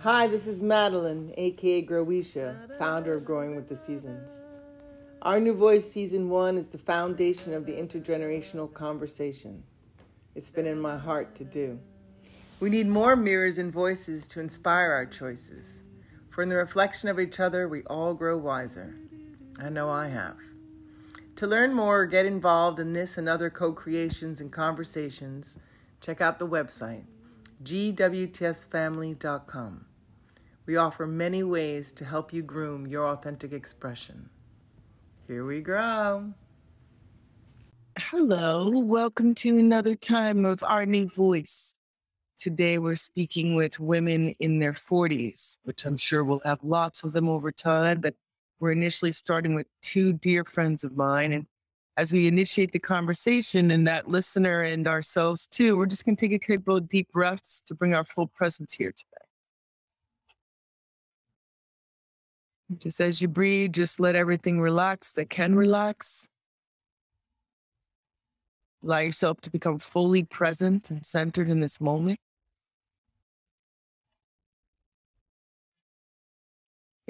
Hi, this is Madeline, aka Groweesha, founder of Growing with the Seasons. Our New Voice Season 1 is the foundation of the intergenerational conversation. It's been in my heart to do. We need more mirrors and voices to inspire our choices. For in the reflection of each other, we all grow wiser. I know I have. To learn more or get involved in this and other co creations and conversations, check out the website gwtsfamily.com. We offer many ways to help you groom your authentic expression. Here we grow. Hello, welcome to another time of Our New Voice. Today we're speaking with women in their 40s, which I'm sure we'll have lots of them over time, but we're initially starting with two dear friends of mine. And as we initiate the conversation and that listener and ourselves too, we're just going to take a couple of deep breaths to bring our full presence here today. Just as you breathe, just let everything relax that can relax. Allow yourself to become fully present and centered in this moment.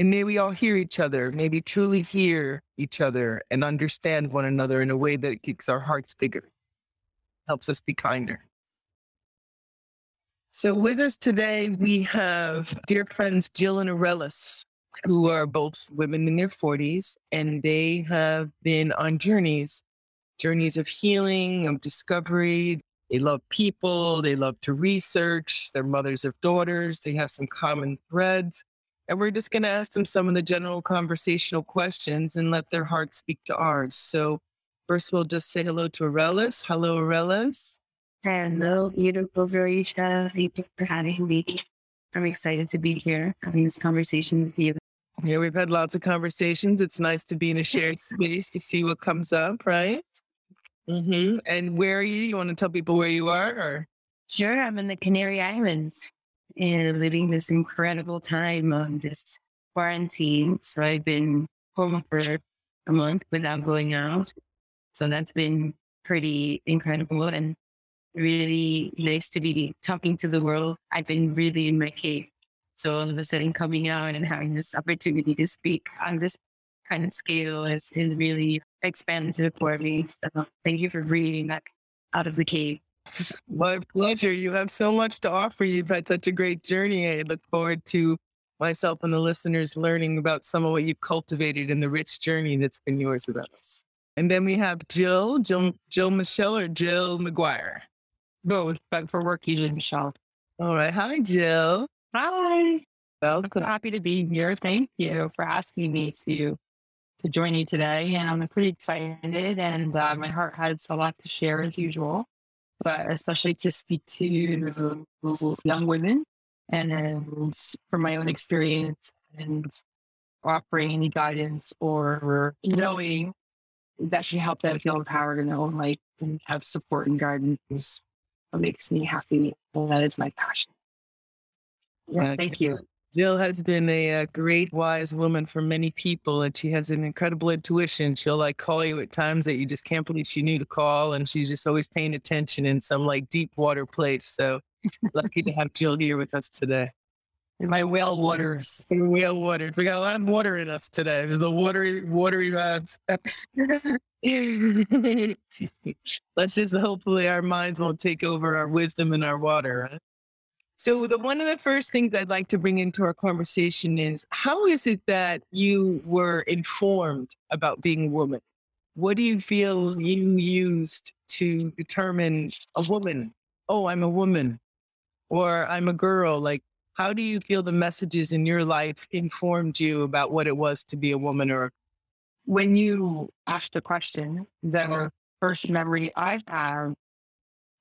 And may we all hear each other, maybe truly hear each other and understand one another in a way that keeps our hearts bigger, helps us be kinder. So, with us today, we have dear friends Jill and Arelis, who are both women in their 40s, and they have been on journeys journeys of healing, of discovery. They love people, they love to research, they're mothers of daughters, they have some common threads. And we're just going to ask them some of the general conversational questions and let their heart speak to ours. So, first, we'll just say hello to Arelis. Hello, Arelis. Hello, beautiful Verisha. Thank you for having me. I'm excited to be here having this conversation with you. Yeah, we've had lots of conversations. It's nice to be in a shared space to see what comes up, right? Mm-hmm. And where are you? You want to tell people where you are? Or? Sure, I'm in the Canary Islands and living this incredible time of this quarantine. So I've been home for a month without going out. So that's been pretty incredible and really nice to be talking to the world. I've been really in my cave. So all of a sudden coming out and having this opportunity to speak on this kind of scale is, is really expansive for me. So thank you for bringing that out of the cave. My pleasure. You have so much to offer. You've had such a great journey. I look forward to myself and the listeners learning about some of what you've cultivated in the rich journey that's been yours with us. And then we have Jill, Jill, Jill Michelle or Jill McGuire. Both, but for work, usually Michelle. All right. Hi, Jill. Hi. Well, I'm happy to be here. Thank you for asking me to to join you today. And I'm pretty excited, and uh, my heart has a lot to share as usual but especially to speak to young women and from my own experience and offering any guidance or knowing that should help them feel empowered in their own life and have support and guidance is makes me happy. And that is my passion. Yeah, thank you. Jill has been a, a, great, wise woman for many people, and she has an incredible intuition. She'll like call you at times that you just can't believe she knew to call, and she's just always paying attention in some like deep water place. So lucky to have Jill here with us today. In my whale waters, whale waters. We got a lot of water in us today. There's a watery, watery vibes. Let's just hopefully our minds won't take over our wisdom and our water. Right? So, the, one of the first things I'd like to bring into our conversation is how is it that you were informed about being a woman? What do you feel you used to determine a woman? Oh, I'm a woman, or I'm a girl. Like, how do you feel the messages in your life informed you about what it was to be a woman? Or when you asked the question, the first memory I have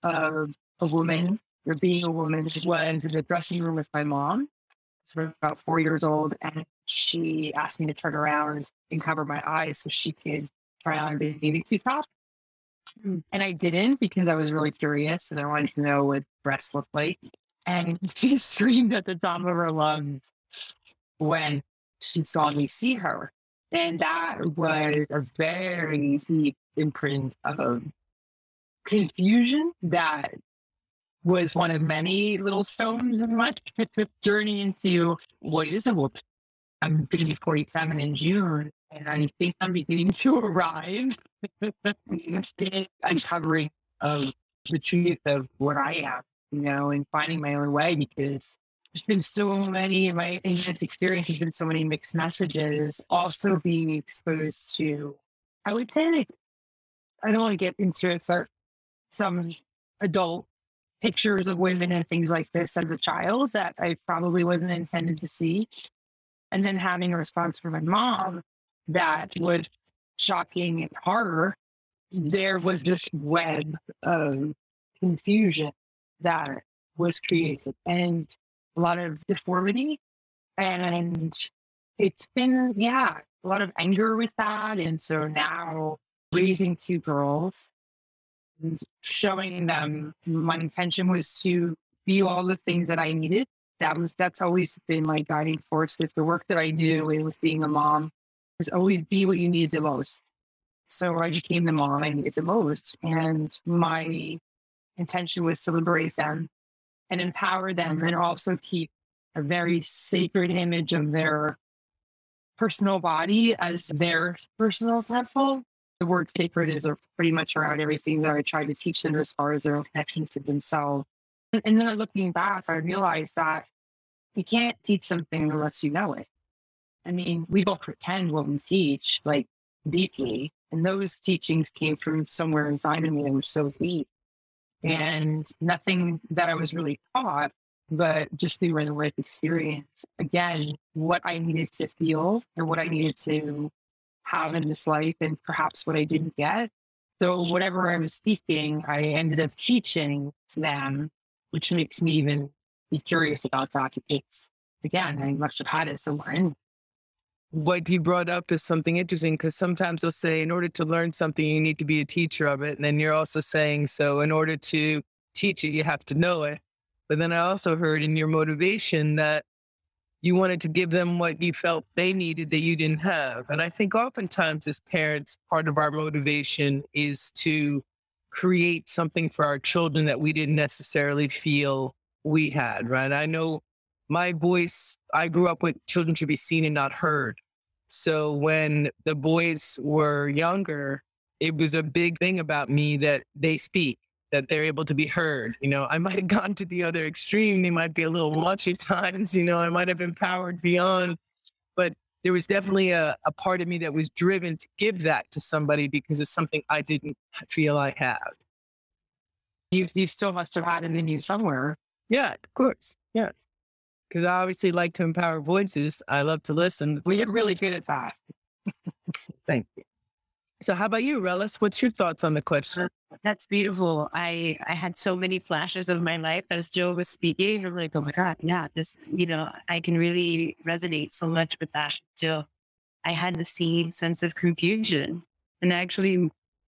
of a woman for being a woman. This is what I in the dressing room with my mom. So about four years old, and she asked me to turn around and cover my eyes so she could try on the bathing suit top. Hmm. And I didn't because I was really curious and I wanted to know what breasts looked like. And she screamed at the top of her lungs when she saw me see her. And that was a very deep imprint of confusion that was one of many little stones in my journey into what is a woman. I'm going to be 47 in June, and I think I'm beginning to arrive uncovering of the truth of what I am, you know, and finding my own way because there's been so many in my in this experience has been so many mixed messages. Also being exposed to, I would say, like, I don't want to get into it, but some adult pictures of women and things like this as a child that I probably wasn't intended to see. And then having a response from my mom that was shocking and horror, there was this web of confusion that was created and a lot of deformity. And it's been, yeah, a lot of anger with that. And so now raising two girls showing them my intention was to be all the things that I needed. That was that's always been my guiding force with the work that I do and with being a mom was always be what you need the most. So I just became the mom I needed the most. And my intention was to liberate them and empower them and also keep a very sacred image of their personal body as their personal temple the word sacred is pretty much around everything that I try to teach them as far as their connection to themselves. And, and then looking back, I realized that you can't teach something unless you know it. I mean, we don't pretend what we teach like deeply. And those teachings came from somewhere inside of me that were so deep. And nothing that I was really taught, but just through real life experience. Again, what I needed to feel and what I needed to have in this life and perhaps what I didn't get. So whatever I was seeking, I ended up teaching them, which makes me even be curious about that because again, I must have had it somewhere in what you brought up is something interesting because sometimes they'll say, in order to learn something, you need to be a teacher of it. And then you're also saying, so in order to teach it, you have to know it. But then I also heard in your motivation that you wanted to give them what you felt they needed that you didn't have. And I think oftentimes as parents, part of our motivation is to create something for our children that we didn't necessarily feel we had, right? I know my voice, I grew up with children should be seen and not heard. So when the boys were younger, it was a big thing about me that they speak that they're able to be heard. You know, I might have gone to the other extreme. They might be a little much at times. You know, I might have empowered beyond, but there was definitely a, a part of me that was driven to give that to somebody because it's something I didn't feel I had. You, you still must have had it in you somewhere. Yeah, of course. Yeah. Because I obviously like to empower voices. I love to listen. We get really good at that. Thank you. So, how about you, Relis? What's your thoughts on the question? That's beautiful. I I had so many flashes of my life as Joe was speaking. I'm like, oh my god, yeah, this. You know, I can really resonate so much with that. Joe, I had the same sense of confusion, and I actually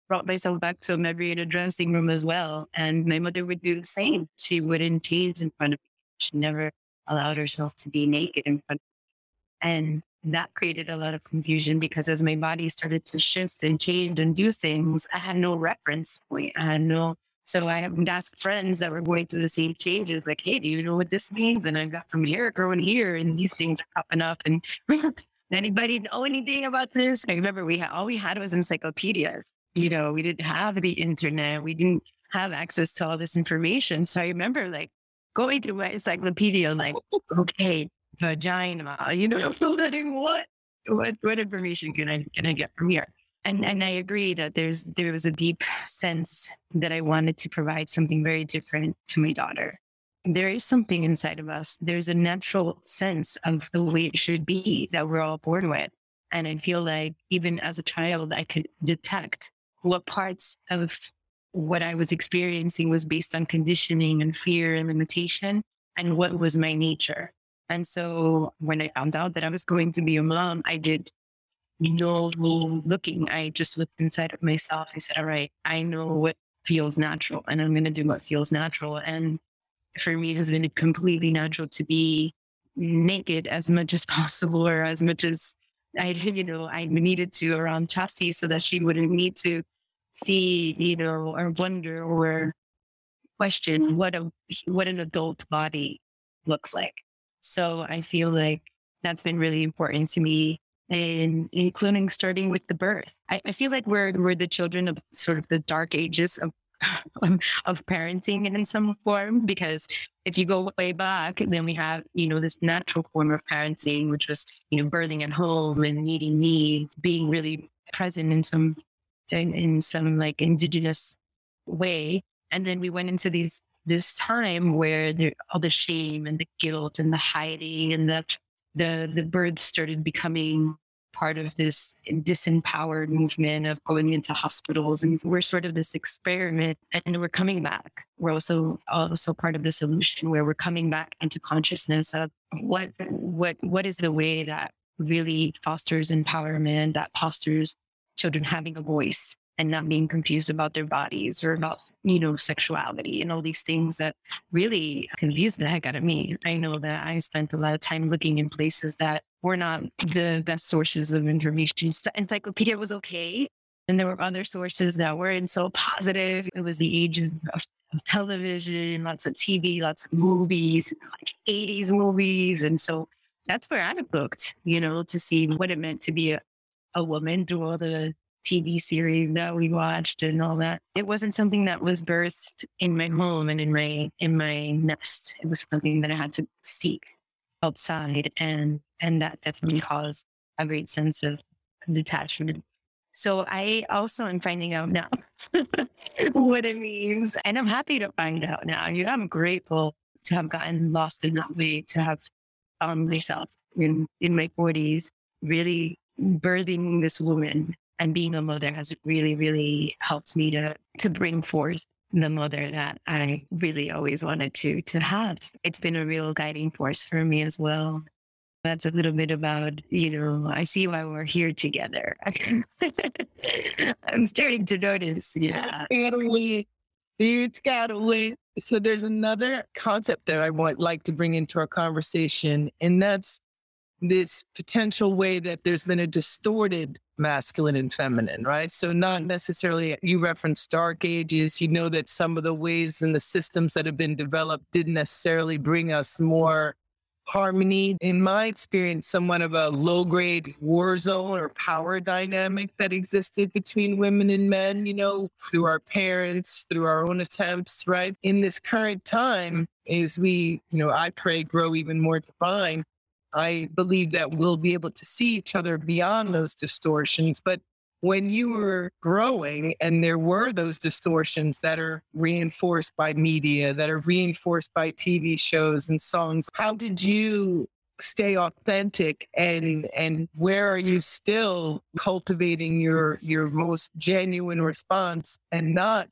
brought myself back to a memory in a dressing room as well. And my mother would do the same. She wouldn't change in front of me. She never allowed herself to be naked in front of me. And that created a lot of confusion because as my body started to shift and change and do things, I had no reference point. I had no, so I would ask friends that were going through the same changes, like, hey, do you know what this means? And I've got some hair growing here and these things are popping up. And anybody know anything about this? I remember we had, all we had was encyclopedias. You know, we didn't have the internet. We didn't have access to all this information. So I remember like going through my encyclopedia, like, okay, vagina, you know, letting what what what information can I can I get from here? And and I agree that there's there was a deep sense that I wanted to provide something very different to my daughter. There is something inside of us. There's a natural sense of the way it should be that we're all born with. And I feel like even as a child, I could detect what parts of what I was experiencing was based on conditioning and fear and limitation, and what was my nature. And so when I found out that I was going to be a mom, I did no looking. I just looked inside of myself. I said, all right, I know what feels natural and I'm going to do what feels natural. And for me, it has been completely natural to be naked as much as possible or as much as I, you know, I needed to around Chassis so that she wouldn't need to see, you know, or wonder or question what a what an adult body looks like. So I feel like that's been really important to me and including starting with the birth. I, I, feel like we're we're the children of sort of the dark ages of um, of parenting in some form because if you go way back then we have you know this natural form of parenting which was you know birthing at home and meeting needs being really present in some in, in some like indigenous way and then we went into these this time where all the shame and the guilt and the hiding and the the the birds started becoming part of this disempowered movement of going into hospitals and we're sort of this experiment and we're coming back. We're also also part of the solution where we're coming back into consciousness of what what what is the way that really fosters empowerment that fosters children having a voice and not being confused about their bodies or about you know, sexuality and all these things that really confused the heck out of me. I know that I spent a lot of time looking in places that were not the best sources of information. Encyclopedia was okay. And there were other sources that weren't so positive. It was the age of, of, television, lots of TV, lots of movies, like 80s movies. And so that's where I looked, you know, to see what it meant to be a, a woman through all the TV series that we watched and all that. It wasn't something that was birthed in my home and in my in my nest. It was something that I had to seek outside and and that definitely caused a great sense of detachment. So I also am finding out now what it means. And I'm happy to find out now. You know, I'm grateful to have gotten lost in that way, to have found myself in, in my 40s, really birthing this woman and being a mother has really, really helped me to to bring forth the mother that I really always wanted to to have. It's been a real guiding force for me as well. That's a little bit about, you know, I see why we're here together. I'm starting to notice. Yeah. Wait. Dude's gotta wait. So there's another concept that I want like to bring into our conversation, and that's this potential way that there's been a distorted masculine and feminine, right? So, not necessarily, you referenced dark ages. You know that some of the ways and the systems that have been developed didn't necessarily bring us more harmony. In my experience, somewhat of a low grade war zone or power dynamic that existed between women and men, you know, through our parents, through our own attempts, right? In this current time, as we, you know, I pray grow even more divine, I believe that we'll be able to see each other beyond those distortions. But when you were growing and there were those distortions that are reinforced by media, that are reinforced by TV shows and songs, how did you stay authentic and and where are you still cultivating your your most genuine response and not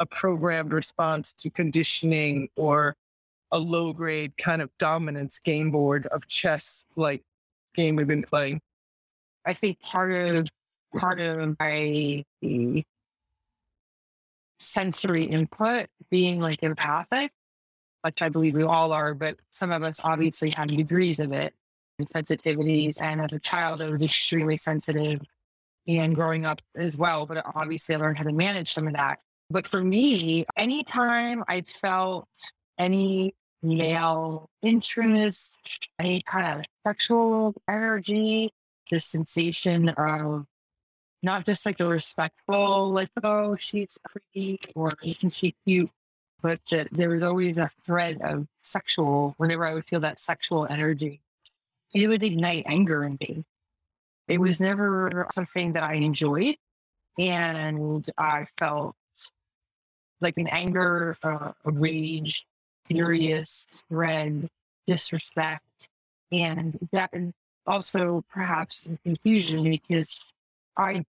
a programmed response to conditioning or a low grade kind of dominance game board of chess like game we've been playing. I think part of part of my sensory input being like empathic, which I believe we all are, but some of us obviously have degrees of it and sensitivities. And as a child, I was extremely sensitive and growing up as well. But obviously, I learned how to manage some of that. But for me, anytime I felt any male interest, any kind of sexual energy, the sensation of not just like the respectful, like, oh, she's pretty or isn't she cute, but that there was always a thread of sexual, whenever I would feel that sexual energy, it would ignite anger in me. It was never something that I enjoyed. And I felt like an anger, uh, a rage, furious, dread, disrespect. And that is also perhaps confusion because I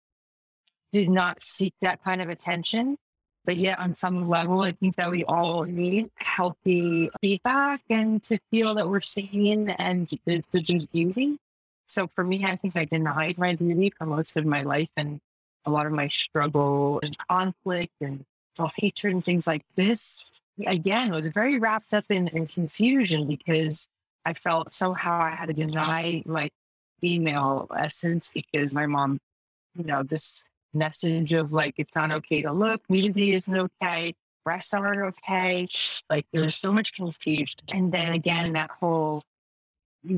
did not seek that kind of attention. But yet, on some level, I think that we all need healthy feedback and to feel that we're seen and there's beauty. So for me, I think I denied my beauty for most of my life and a lot of my struggle and conflict and self hatred and things like this again it was very wrapped up in, in confusion because I felt somehow I had to deny my female essence because my mom, you know, this message of like it's not okay to look, nudity isn't okay. breasts aren't okay. Like there's so much confusion. And then again, that whole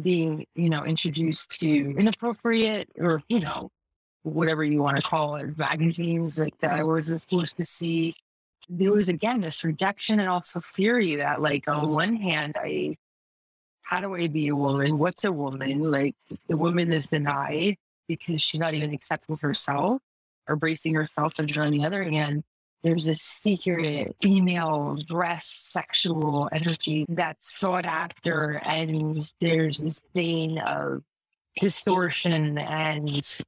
being, you know, introduced to inappropriate or, you know, whatever you want to call it, magazines like that I wasn't supposed to see. There was again this rejection and also theory that like on one hand I how do I be a woman? What's a woman? Like the woman is denied because she's not even accepting herself or bracing herself. And on the other hand, there's a secret female dress sexual energy that's sought after. And there's this vein of distortion and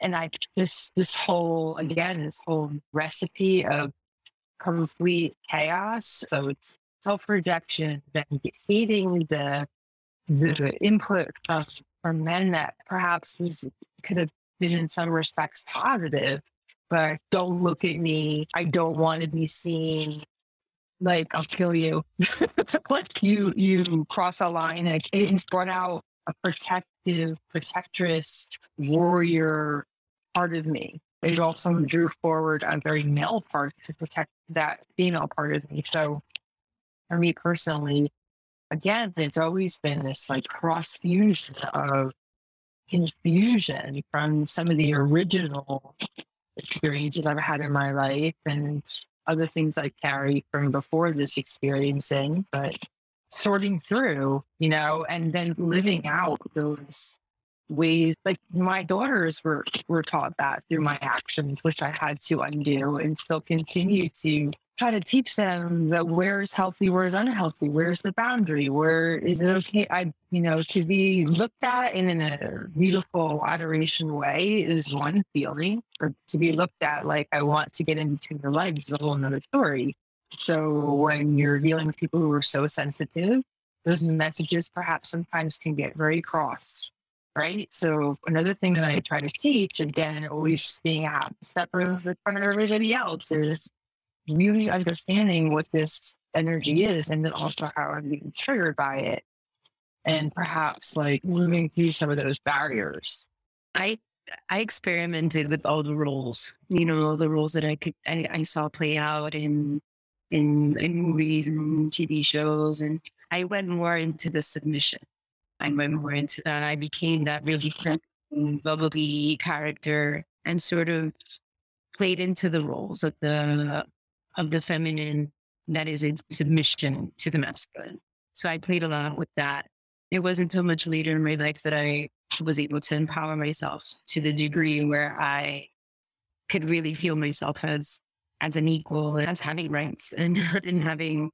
and I this this whole again, this whole recipe of complete chaos. So it's self rejection, then hating the the input of, from men that perhaps was could have been in some respects positive, but don't look at me. I don't want to be seen. Like I'll kill you. like you you cross a line and it's brought out a protective, protectress, warrior part of me. It also drew forward a very male part to protect that female part of me. So for me personally, again, it's always been this like cross fusion of confusion from some of the original experiences I've had in my life and other things I carry from before this experiencing, but sorting through, you know, and then living out those ways like my daughters were were taught that through my actions which i had to undo and still continue to try to teach them that where is healthy where is unhealthy where's the boundary where is it okay? I you know to be looked at in, a beautiful adoration way is one feeling or to be looked at like i want to get in between your legs is a whole another story. So when you're dealing with people who are so sensitive those messages perhaps sometimes can get very crossed right? So another thing that I try to teach, again, always being a step of the front of everybody else is really understanding what this energy is and then also how I'm being triggered by it. And perhaps like moving through some of those barriers. I I experimented with all the roles, you know, all the roles that I could I, I saw play out in in in movies and TV shows and I went more into the submission I went more into that. I became that really bubbly character and sort of played into the roles of the of the feminine that is in submission to the masculine. So I played a lot with that. It wasn't so much later in my life that I was able to empower myself to the degree where I could really feel myself as as an equal and as having rights and, and having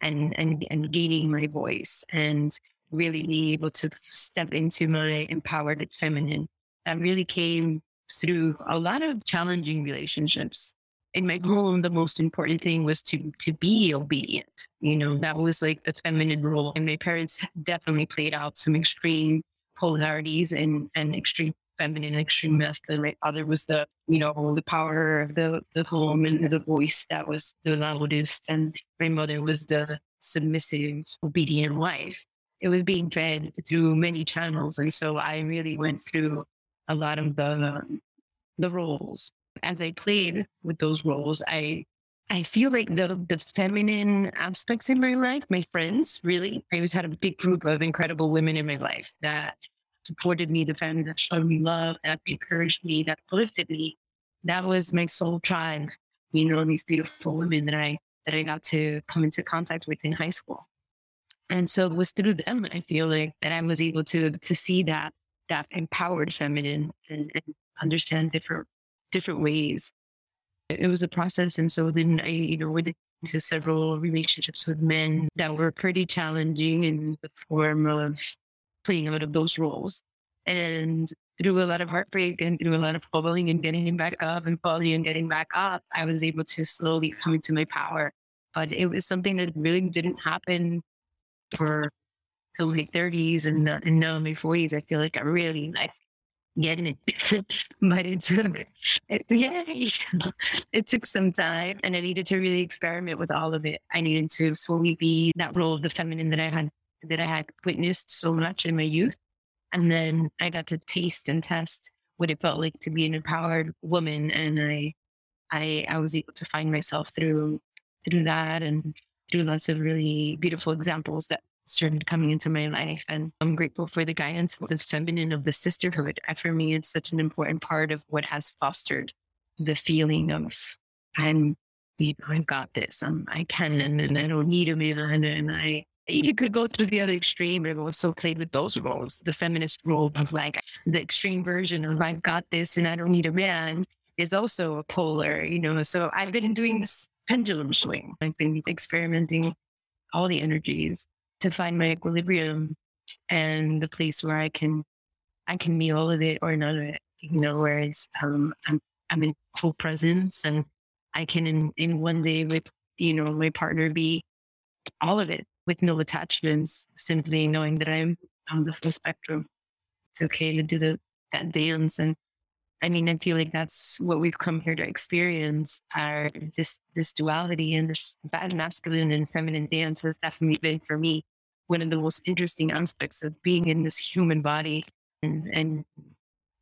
and and and gaining my voice and really be able to step into my empowered feminine. That really came through a lot of challenging relationships. In my home, the most important thing was to to be obedient. You know, that was like the feminine role. And my parents definitely played out some extreme polarities and, and extreme feminine, extreme masculine. My father was the, you know, the power of the, the home and the voice that was the loudest. And my mother was the submissive, obedient wife it was being fed through many channels. And so I really went through a lot of the the roles. As I played with those roles, I I feel like the the feminine aspects in my life, my friends, really, I always had a big group of incredible women in my life that supported me, the defended, that showed me love, that encouraged me, that uplifted me. That was my soul tribe. You know, these beautiful women that I that I got to come into contact with in high school. And so it was through them, I feel like that I was able to to see that that empowered feminine and, and understand different different ways. It was a process. And so then I, you know, went into several relationships with men that were pretty challenging in the form of playing out of those roles. And through a lot of heartbreak and through a lot of falling and getting back up and falling and getting back up, I was able to slowly come into my power. But it was something that really didn't happen for till my 30s and, uh, and now my 40s, I feel like I'm really like getting it. but it took, it, yay. it took some time and I needed to really experiment with all of it. I needed to fully be that role of the feminine that I had, that I had witnessed so much in my youth. And then I got to taste and test what it felt like to be an empowered woman. And I, I, I was able to find myself through through that and through lots of really beautiful examples that started coming into my life. And I'm grateful for the guidance of the feminine of the sisterhood. For me, it's such an important part of what has fostered the feeling of I'm, I've got this. I'm, I can, and, and I don't need a man. And I, you could go to the other extreme, but I've also played with those roles. The feminist role of like the extreme version of I've got this and I don't need a man is also a polar, you know. So I've been doing this pendulum swing. I've been experimenting all the energies to find my equilibrium and the place where I can I can meet all of it or none of it. You know, whereas um, I'm I'm in full presence and I can in, in one day with you know my partner be all of it with no attachments, simply knowing that I'm on the full spectrum. It's okay to do the that dance and I mean, I feel like that's what we've come here to experience. Our this this duality and this masculine and feminine dance has definitely been for me one of the most interesting aspects of being in this human body and, and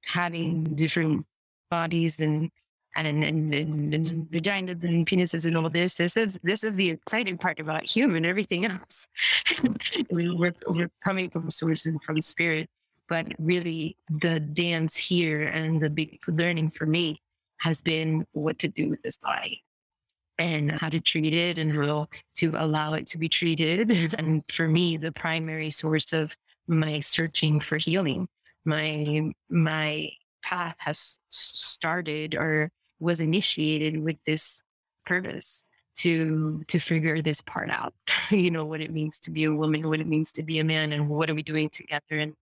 having different bodies and and, and, and, and vaginas and penises and all this. This is this is the exciting part about human. Everything else, we're, we're coming from source and from spirit. But really, the dance here and the big learning for me has been what to do with this body and how to treat it and how to allow it to be treated. And for me, the primary source of my searching for healing, my my path has started or was initiated with this purpose to to figure this part out you know what it means to be a woman what it means to be a man and what are we doing together and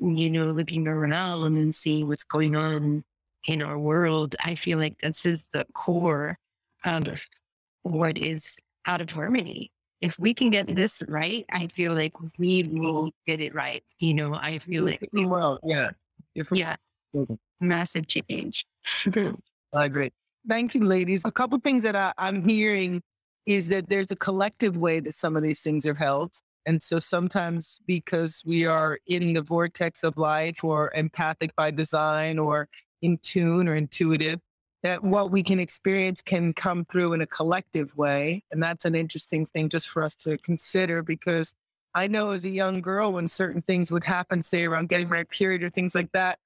you know looking around and then seeing what's going on in our world i feel like this is the core of what is out of harmony if we can get this right i feel like we will get it right you know i feel like we will. yeah yeah massive change I agree. Thank you, ladies. A couple things that I, I'm hearing is that there's a collective way that some of these things are held. And so sometimes because we are in the vortex of life or empathic by design or in tune or intuitive, that what we can experience can come through in a collective way. And that's an interesting thing just for us to consider because I know as a young girl, when certain things would happen, say around getting my period or things like that,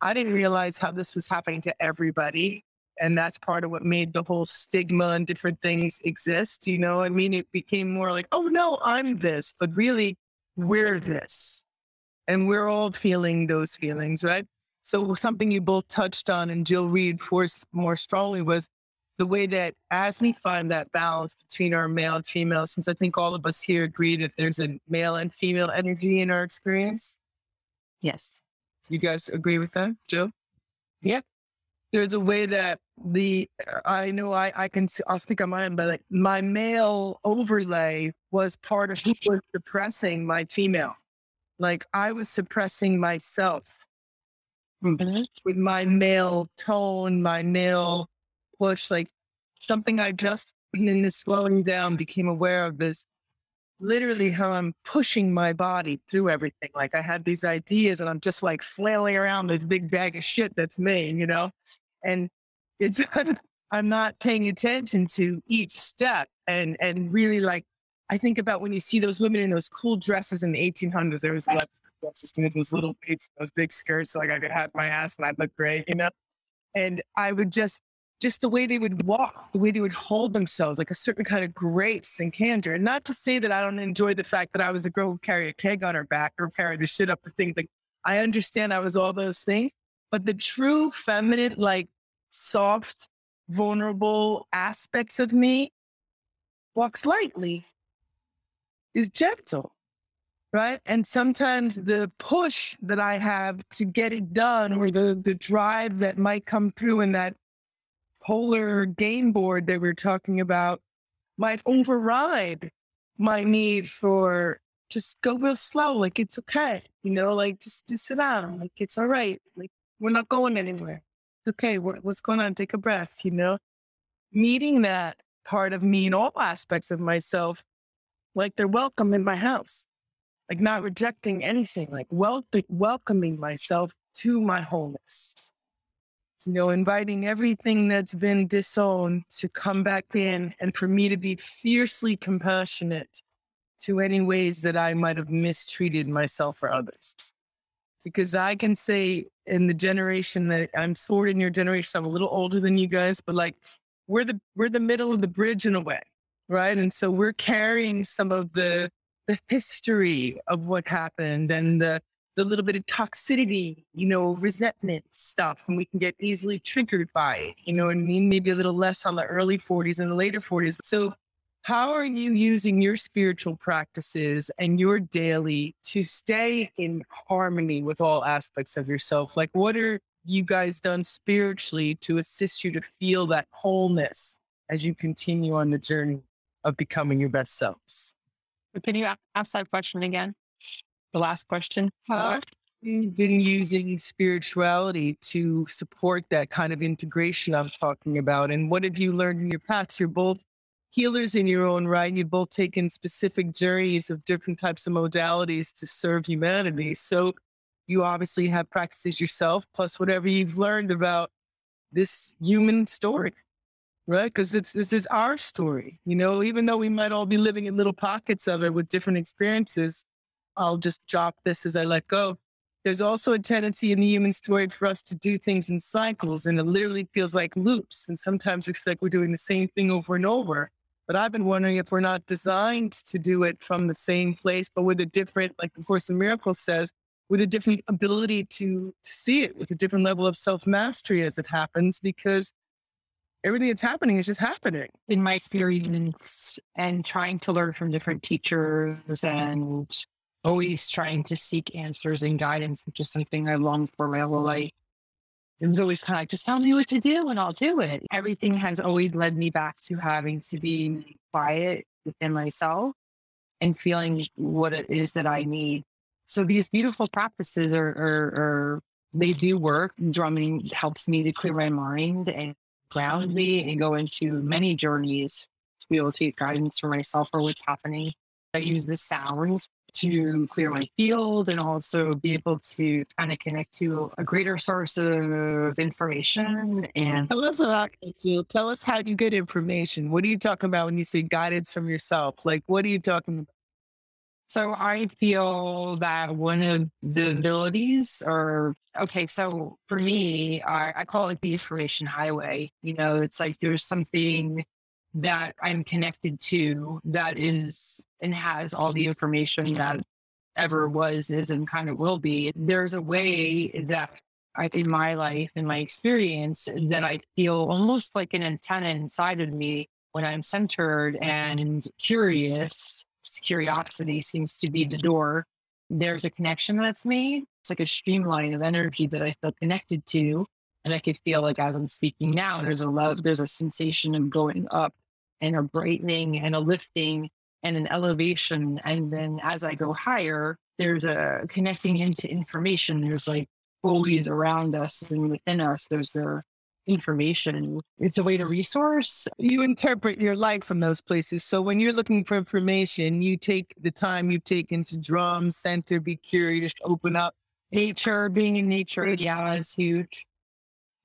I didn't realize how this was happening to everybody. And that's part of what made the whole stigma and different things exist. You know, I mean, it became more like, oh no, I'm this, but really, we're this. And we're all feeling those feelings, right? So, something you both touched on and Jill reinforced more strongly was the way that as we find that balance between our male and female, since I think all of us here agree that there's a male and female energy in our experience. Yes. You guys agree with that, Jill? Yep. There's a way that the I know I I can I'll speak on mine, but like my male overlay was part of who was suppressing my female. Like I was suppressing myself mm-hmm. with my male tone, my male push, like something I just in this slowing down became aware of is literally how I'm pushing my body through everything. Like I had these ideas and I'm just like flailing around this big bag of shit that's me, you know? And it's, I'm not paying attention to each step and, and really like, I think about when you see those women in those cool dresses in the 1800s, there was like dresses, know, those little boots, those big skirts, so like I could have my ass and I'd look great, you know? And I would just just the way they would walk, the way they would hold themselves, like a certain kind of grace and candor. And not to say that I don't enjoy the fact that I was a girl who carried a keg on her back or carried the shit up the thing. Like I understand I was all those things, but the true feminine, like soft, vulnerable aspects of me walks lightly, is gentle. Right. And sometimes the push that I have to get it done or the the drive that might come through in that polar game board that we're talking about might override my need for just go real slow. Like it's okay, you know, like just just sit down. Like it's all right. Like we're not going anywhere. Okay. what's going on? Take a breath. You know, meeting that part of me in all aspects of myself, like they're welcome in my house. Like not rejecting anything. Like wel- welcoming myself to my wholeness you know, inviting everything that's been disowned to come back in and for me to be fiercely compassionate to any ways that I might have mistreated myself or others. Because I can say in the generation that I'm sort of in your generation, I'm a little older than you guys, but like we're the we're the middle of the bridge in a way, right? And so we're carrying some of the the history of what happened and the the little bit of toxicity, you know, resentment stuff, and we can get easily triggered by it, you know what I mean? Maybe a little less on the early 40s and the later 40s. So, how are you using your spiritual practices and your daily to stay in harmony with all aspects of yourself? Like, what are you guys done spiritually to assist you to feel that wholeness as you continue on the journey of becoming your best selves? Can you ask that question again? The last question. How you've been using spirituality to support that kind of integration I'm talking about? And what have you learned in your paths? You're both healers in your own right. And you've both taken specific journeys of different types of modalities to serve humanity. So you obviously have practices yourself, plus whatever you've learned about this human story right? Because it's this is our story, you know. Even though we might all be living in little pockets of it with different experiences, I'll just drop this as I let go. There's also a tendency in the human story for us to do things in cycles, and it literally feels like loops. And sometimes it's like we're doing the same thing over and over. But I've been wondering if we're not designed to do it from the same place, but with a different, like the Course in Miracles says, with a different ability to, to see it, with a different level of self mastery as it happens, because everything that's happening is just happening. In my experience, and trying to learn from different teachers and always trying to seek answers and guidance, which is something I long for my whole life. It was always kind of like, just tell me what to do and I'll do it. Everything has always led me back to having to be quiet within myself and feeling what it is that I need. So these beautiful practices are, are, are they do work. Drumming helps me to clear my mind and ground me and go into many journeys to be able to get guidance for myself or what's happening. I use the sounds to clear my field and also be able to kind of connect to a greater source of information. And tell us about you. Tell us how you get information. What are you talking about when you say guidance from yourself? Like, what are you talking about? So I feel that one of the abilities or okay, so for me, I, I call it the information highway. You know, it's like there's something that I'm connected to that is and has all the information that ever was, is, and kind of will be. There's a way that I, in my life, in my experience, that I feel almost like an antenna inside of me when I'm centered and curious. Curiosity seems to be the door. There's a connection that's made. It's like a streamline of energy that I feel connected to. And I could feel like as I'm speaking now, there's a love, there's a sensation of going up and a brightening and a lifting and an elevation. And then as I go higher, there's a connecting into information. There's like bodies around us and within us. There's the information. It's a way to resource. You interpret your life from those places. So when you're looking for information, you take the time you've taken to drum, center, be curious, open up. Nature, being in nature, yeah, is huge.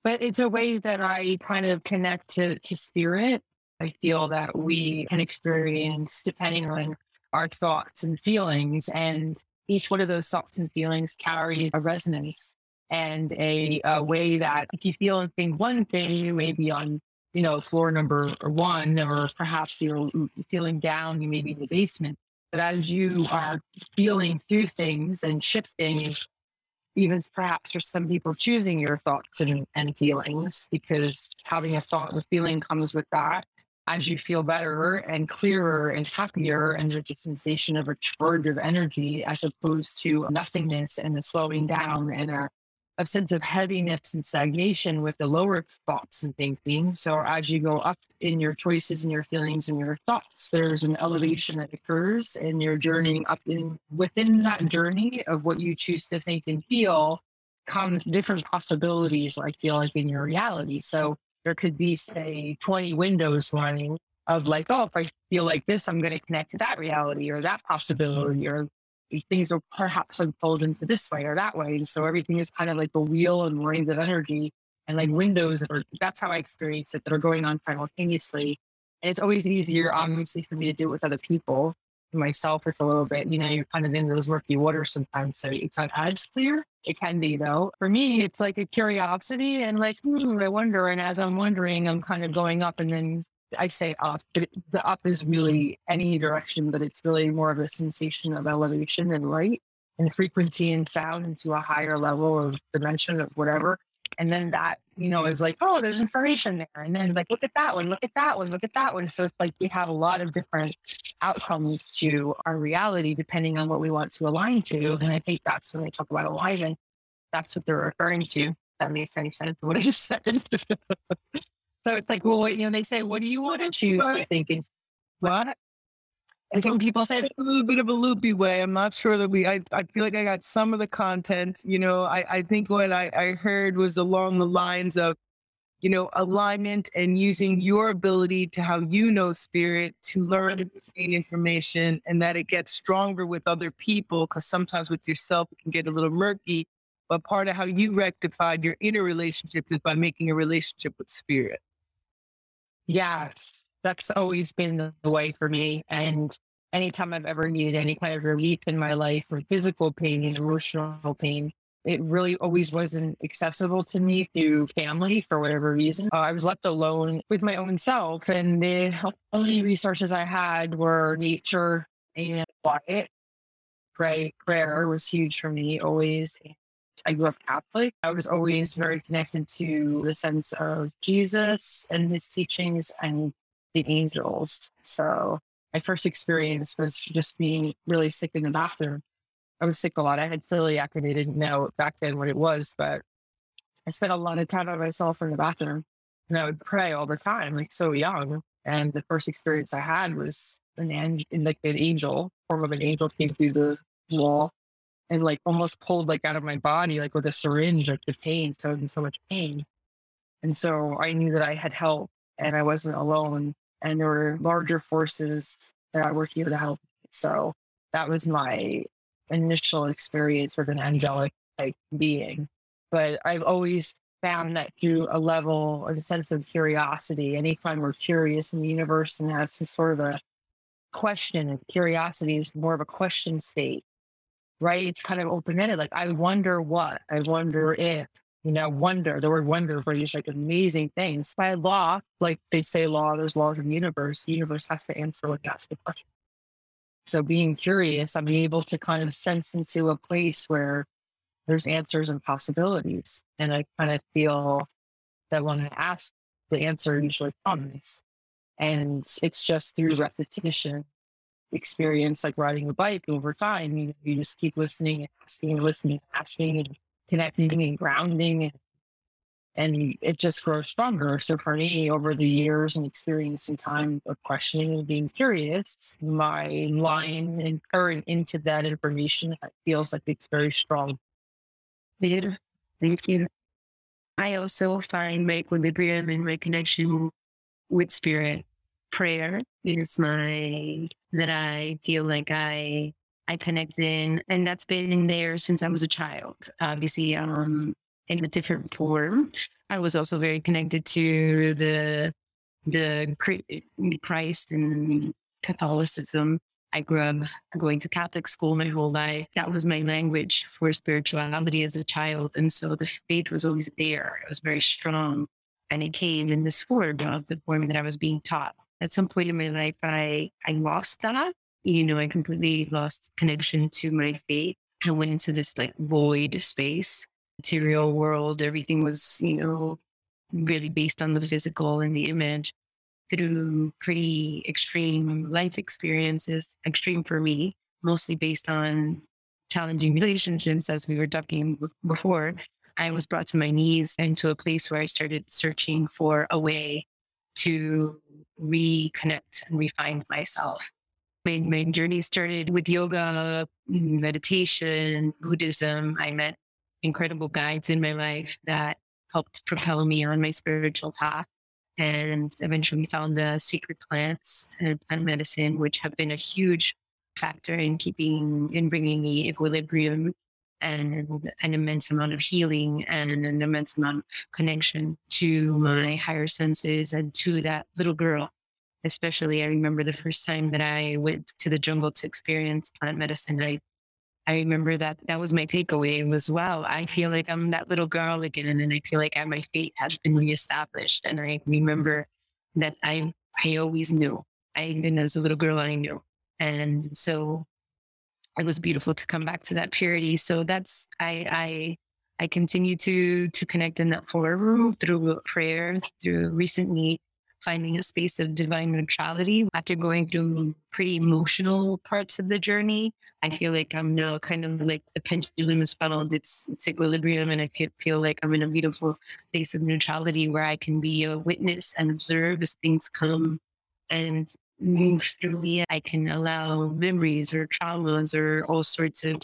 But it's a way that I kind of connect to, to spirit I feel that we can experience depending on our thoughts and feelings. And each one of those thoughts and feelings carries a resonance and a, a way that if you feel and think one thing, you may be on, you know, floor number one, or perhaps you're feeling down, you may be in the basement. But as you are feeling through things and shifting, even perhaps for some people choosing your thoughts and, and feelings, because having a thought or feeling comes with that as you feel better and clearer and happier and there's a sensation of a charge of energy as opposed to nothingness and a slowing down and a, a sense of heaviness and stagnation with the lower thoughts and thinking. So as you go up in your choices and your feelings and your thoughts, there's an elevation that occurs and you're journeying up in within that journey of what you choose to think and feel comes different possibilities, I feel like in your reality. So there could be, say, 20 windows running of like, oh, if I feel like this, I'm going to connect to that reality or that possibility, or things will perhaps unfold into this way or that way. And so everything is kind of like a wheel and lines of energy and like windows, or that's how I experience it, that are going on simultaneously. And it's always easier, obviously, for me to do it with other people. Myself, it's a little bit, you know, you're kind of in those murky waters sometimes. So it's not as clear. It can be, though. For me, it's like a curiosity and like, hmm, I wonder. And as I'm wondering, I'm kind of going up and then I say up, but the up is really any direction, but it's really more of a sensation of elevation and light and frequency and sound into a higher level of dimension of whatever. And then that, you know, mm-hmm. is like, oh, there's information there. And then like, look at that one, look at that one, look at that one. So it's like we have a lot of different outcomes to our reality depending on what we want to align to. And I think that's when they talk about alignment, that's what they're referring to. That makes any sense what I just said. so it's like, well, you know, they say, what do you want to choose? I think is what I think people say a little bit of a loopy way. I'm not sure that we, I, I feel like I got some of the content. You know, I, I think what I, I heard was along the lines of, you know, alignment and using your ability to how you know spirit to learn and gain information and that it gets stronger with other people because sometimes with yourself it can get a little murky. But part of how you rectified your inner relationship is by making a relationship with spirit. Yes that's always been the way for me. And anytime I've ever needed any kind of relief in my life or physical pain emotional pain, it really always wasn't accessible to me through family for whatever reason. Uh, I was left alone with my own self, and the only resources I had were nature and quiet. Pray, prayer was huge for me always. I grew up Catholic. I was always very connected to the sense of Jesus and his teachings and the angels. So my first experience was just being really sick in the bathroom. I was sick a lot. I had celiac and I didn't know back then what it was, but I spent a lot of time by myself in the bathroom and I would pray all the time, like so young. And the first experience I had was an angel, like an angel, form of an angel came through the wall and like almost pulled like out of my body, like with a syringe, like the pain. So I was in so much pain. And so I knew that I had help and I wasn't alone and there were larger forces that were here to help. So that was my initial experience with an angelic like being. But I've always found that through a level, a sense of curiosity, anytime we're curious in the universe and have some sort of a question, and curiosity is more of a question state, right? It's kind of open ended. Like, I wonder what, I wonder if, you know, wonder, the word wonder for these like amazing things. By law, like they say law, there's laws in the universe. The universe has to answer what asks the question. So being curious, I'm able to kind of sense into a place where there's answers and possibilities. And I kind of feel that when I ask, the answer usually comes. And it's just through repetition, experience, like riding a bike over time. You, you just keep listening and asking and listening and asking and connecting and grounding and it just grows stronger. So for me, over the years and experience and time of questioning and being curious, my line and current into that information feels like it's very strong. Thank you. I also find my equilibrium and my connection with spirit. Prayer is my that I feel like I I connect in, and that's been there since I was a child. Obviously, um, in a different form. I was also very connected to the the Christ and Catholicism. I grew up going to Catholic school my whole life. That was my language for spirituality as a child, and so the faith was always there. It was very strong, and it came in this form of the form that I was being taught. At some point in my life, I I lost that you know, I completely lost connection to my faith. I went into this like void space, material world. Everything was, you know, really based on the physical and the image through pretty extreme life experiences, extreme for me, mostly based on challenging relationships, as we were talking before. I was brought to my knees and to a place where I started searching for a way to reconnect and refine myself my, my journey started with yoga, meditation, Buddhism. I met incredible guides in my life that helped propel me on my spiritual path. And eventually found the secret plants and plant medicine, which have been a huge factor in keeping, in bringing me equilibrium and an immense amount of healing and an immense amount of connection to my higher senses and to that little girl. Especially, I remember the first time that I went to the jungle to experience plant medicine. I, I remember that that was my takeaway was, wow, I feel like I'm that little girl again. And I feel like ah, my faith has been reestablished. And I remember that I, I always knew, I, even as a little girl, I knew. And so it was beautiful to come back to that purity. So that's I I I continue to to connect in that floor room through prayer, through recently finding a space of divine neutrality after going through pretty emotional parts of the journey. I feel like I'm now kind of like the pendulum is funneled its, its equilibrium, and I feel, like I'm in a beautiful place of neutrality where I can be a witness and observe as things come and move through me. I can allow memories or traumas or all sorts of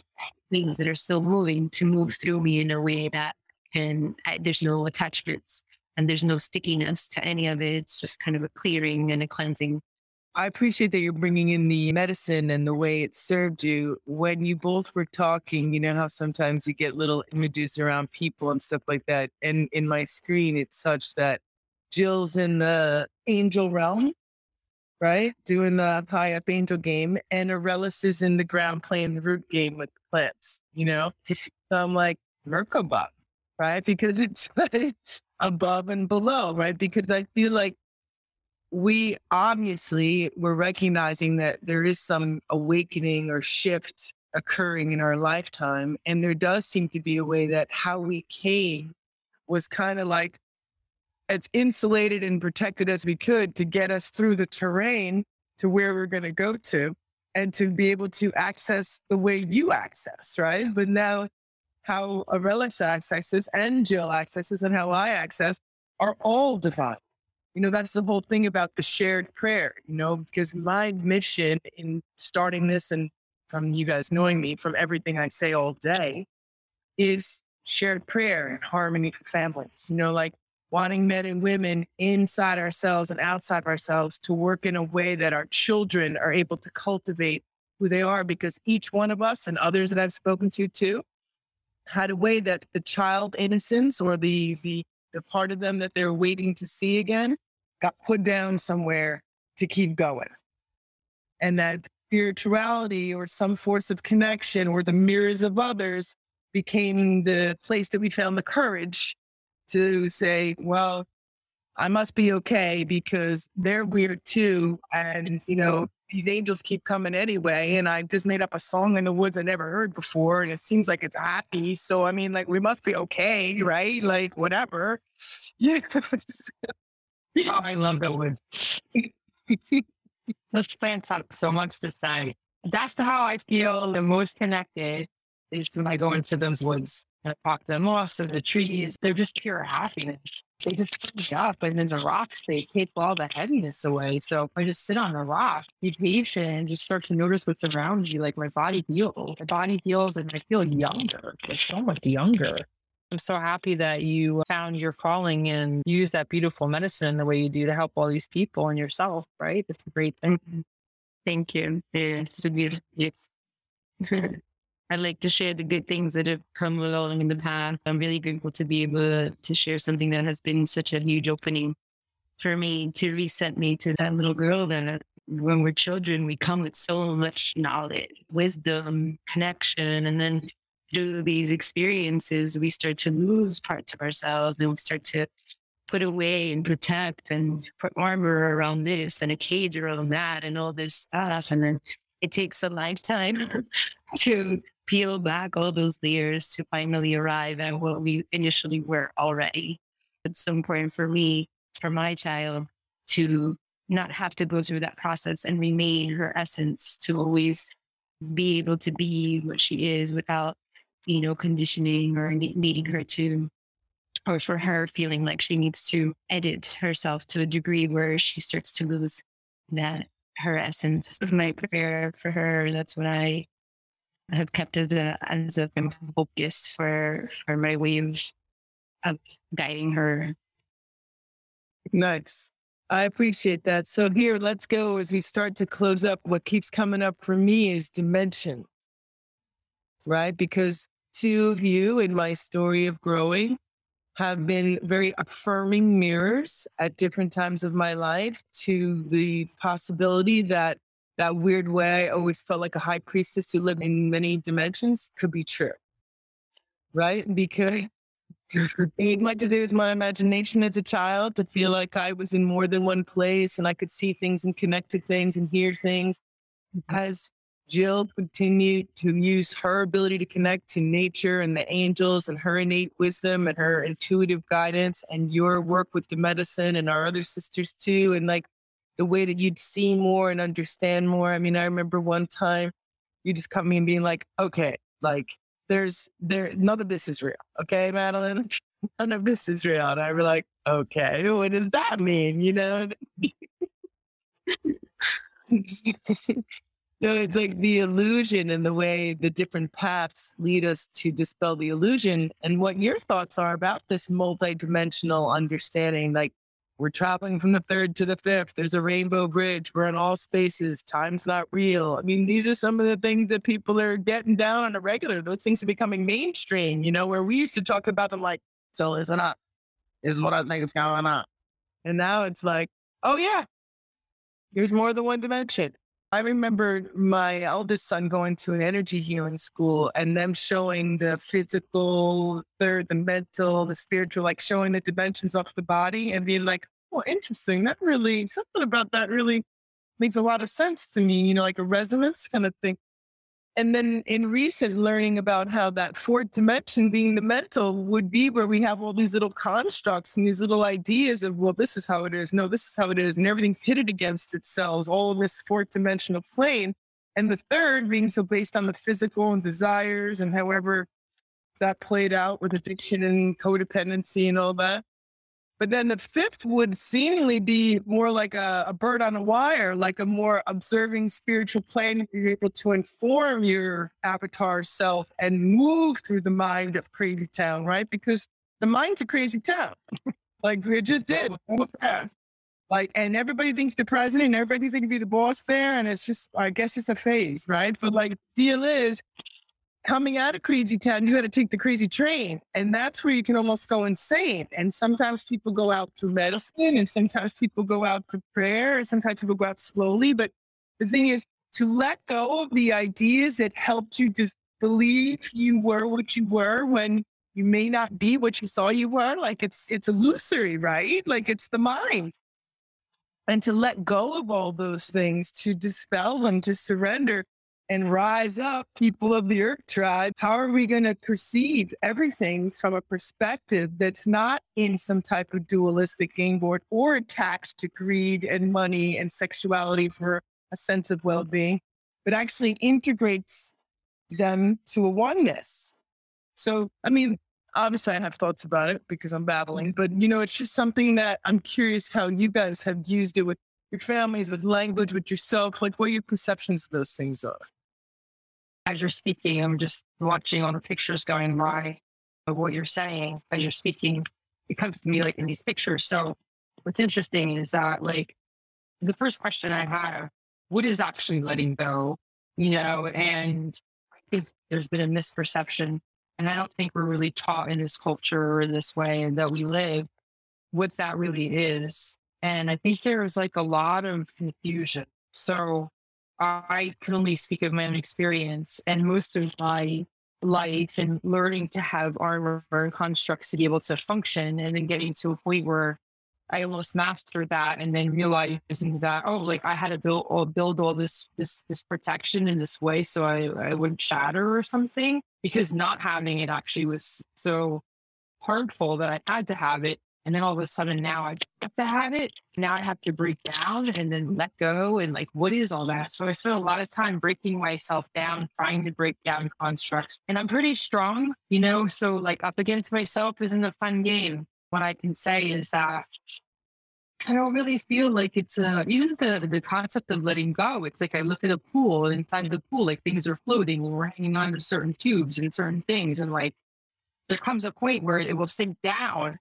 things that are still moving to move through me in a way that can, there's no attachments and there's no stickiness to any of it. It's just kind of a clearing and a cleansing. I appreciate that you're bringing in the medicine and the way it served you. When you both were talking, you know how sometimes you get little images around people and stuff like that. And in my screen, it's such that Jill's in the angel realm right? Doing the high up angel game, and Arelis is in the ground playing the root game with the plants, you know? So I'm like, Merkaba, right? Because it's above and below, right? Because I feel like we obviously we're recognizing that there is some awakening or shift occurring in our lifetime. And there does seem to be a way that how we came was kind of like as insulated and protected as we could to get us through the terrain to where we're going to go to and to be able to access the way you access, right? But now how Arelis accesses and Jill accesses and how I access are all divine. You know, that's the whole thing about the shared prayer, you know, because my mission in starting this and from you guys knowing me from everything I say all day is shared prayer and harmony for families. You know, like wanting men and women inside ourselves and outside ourselves to work in a way that our children are able to cultivate who they are because each one of us and others that I've spoken to too had a way that the child innocence or the the the part of them that they're waiting to see again got put down somewhere to keep going. And that spirituality or some force of connection or the mirrors of others became the place that we found the courage to say, well, I must be okay because they're weird too. And, you know, these angels keep coming anyway. And I just made up a song in the woods I never heard before. And it seems like it's happy. So, I mean, like, we must be okay, right? Like, whatever. Yeah. oh, I love the woods. Those plants have so much to say. That's how I feel the most connected is when I go into those woods and I talk to the moss and the trees. They're just pure happiness. They just pick me up, and then the rocks they take all the heaviness away. So I just sit on a rock, be patient, and just start to notice what's around you. Like my body heals, my body heals, and I feel younger, like so much younger. I'm so happy that you found your calling and use that beautiful medicine in the way you do to help all these people and yourself, right? That's a great thing. Mm-hmm. Thank you. Yeah, it's a beautiful. I like to share the good things that have come along in the past. I'm really grateful to be able to share something that has been such a huge opening for me to reset me to that little girl that when we're children, we come with so much knowledge, wisdom, connection. And then through these experiences, we start to lose parts of ourselves and we start to put away and protect and put armor around this and a cage around that and all this stuff. And then it takes a lifetime to peel back all those layers to finally arrive at what we initially were already. It's so important for me, for my child, to not have to go through that process and remain her essence, to always be able to be what she is without, you know, conditioning or needing her to, or for her feeling like she needs to edit herself to a degree where she starts to lose that her essence. It's my prayer for her. That's what I have kept as a as a mm. focus for for my way of, of guiding her. Nice. I appreciate that. So here, let's go as we start to close up. What keeps coming up for me is dimension, right? Because two of you in my story of growing have been very affirming mirrors at different times of my life to the possibility that that weird way I always felt like a high priestess who lived in many dimensions could be true. Right? Because it might to do with my imagination as a child to feel like I was in more than one place and I could see things and connect to things and hear things. As Jill continued to use her ability to connect to nature and the angels and her innate wisdom and her intuitive guidance and your work with the medicine and our other sisters too. And like the way that you'd see more and understand more. I mean, I remember one time you just come me and being like, okay, like there's there none of this is real. Okay, Madeline? None of this is real. And I were like, okay, what does that mean? You know? So it's like the illusion and the way the different paths lead us to dispel the illusion and what your thoughts are about this multidimensional understanding. Like we're traveling from the third to the fifth. There's a rainbow bridge. We're in all spaces. Time's not real. I mean, these are some of the things that people are getting down on a regular. Those things are becoming mainstream, you know, where we used to talk about them like, so listen up. This is what I think is going on. And now it's like, oh yeah, there's more than one dimension. I remember my eldest son going to an energy healing school and them showing the physical, third, the mental, the spiritual, like showing the dimensions of the body and being like, oh, interesting. That really, something about that really makes a lot of sense to me, you know, like a resonance kind of thing. And then in recent learning about how that fourth dimension being the mental would be where we have all these little constructs and these little ideas of, well, this is how it is. No, this is how it is. And everything pitted against itself, all in this fourth dimensional plane. And the third being so based on the physical and desires and however that played out with addiction and codependency and all that. But then the fifth would seemingly be more like a, a, bird on a wire, like a more observing spiritual plane. You're able to inform your avatar self and move through the mind of crazy town, right? Because the mind's a crazy town. like we just did. Like, and everybody thinks the president and everybody thinks be the boss there. And it's just, I guess it's a phase, right? But like, deal is coming out of crazy town, you got to take the crazy train. And that's where you can almost go insane. And sometimes people go out to medicine, and sometimes people go out to prayer, and sometimes people go out slowly. But the thing is to let go of the ideas that helped you to believe you were what you were when you may not be what you saw you were. Like it's it's illusory, right? Like it's the mind. And to let go of all those things, to dispel them, to surrender and rise up, people of the Earth tribe. How are we going to perceive everything from a perspective that's not in some type of dualistic game board or attached to greed and money and sexuality for a sense of well being, but actually integrates them to a oneness? So, I mean, obviously I have thoughts about it because I'm babbling, but you know, it's just something that I'm curious how you guys have used it with your families, with language, with yourself, like what your perceptions of those things are. As you're speaking, I'm just watching all the pictures going by of what you're saying as you're speaking. It comes to me like in these pictures. So what's interesting is that like the first question I have, what is actually letting go? You know, and I think there's been a misperception. And I don't think we're really taught in this culture or this way that we live what that really is. And I think there is like a lot of confusion. So I can only speak of my own experience and most of my life and learning to have armor and constructs to be able to function and then getting to a point where I almost mastered that and then realizing that, oh, like I had to build all build all this this this protection in this way so I, I wouldn't shatter or something because not having it actually was so harmful that I had to have it. And then all of a sudden now I have to have it. Now I have to break down and then let go. And like, what is all that? So I spent a lot of time breaking myself down, trying to break down constructs. And I'm pretty strong, you know, so like up against myself isn't a fun game. What I can say is that I don't really feel like it's uh, even the the concept of letting go. It's like I look at a pool and inside the pool, like things are floating and we're hanging on to certain tubes and certain things. And like there comes a point where it will sink down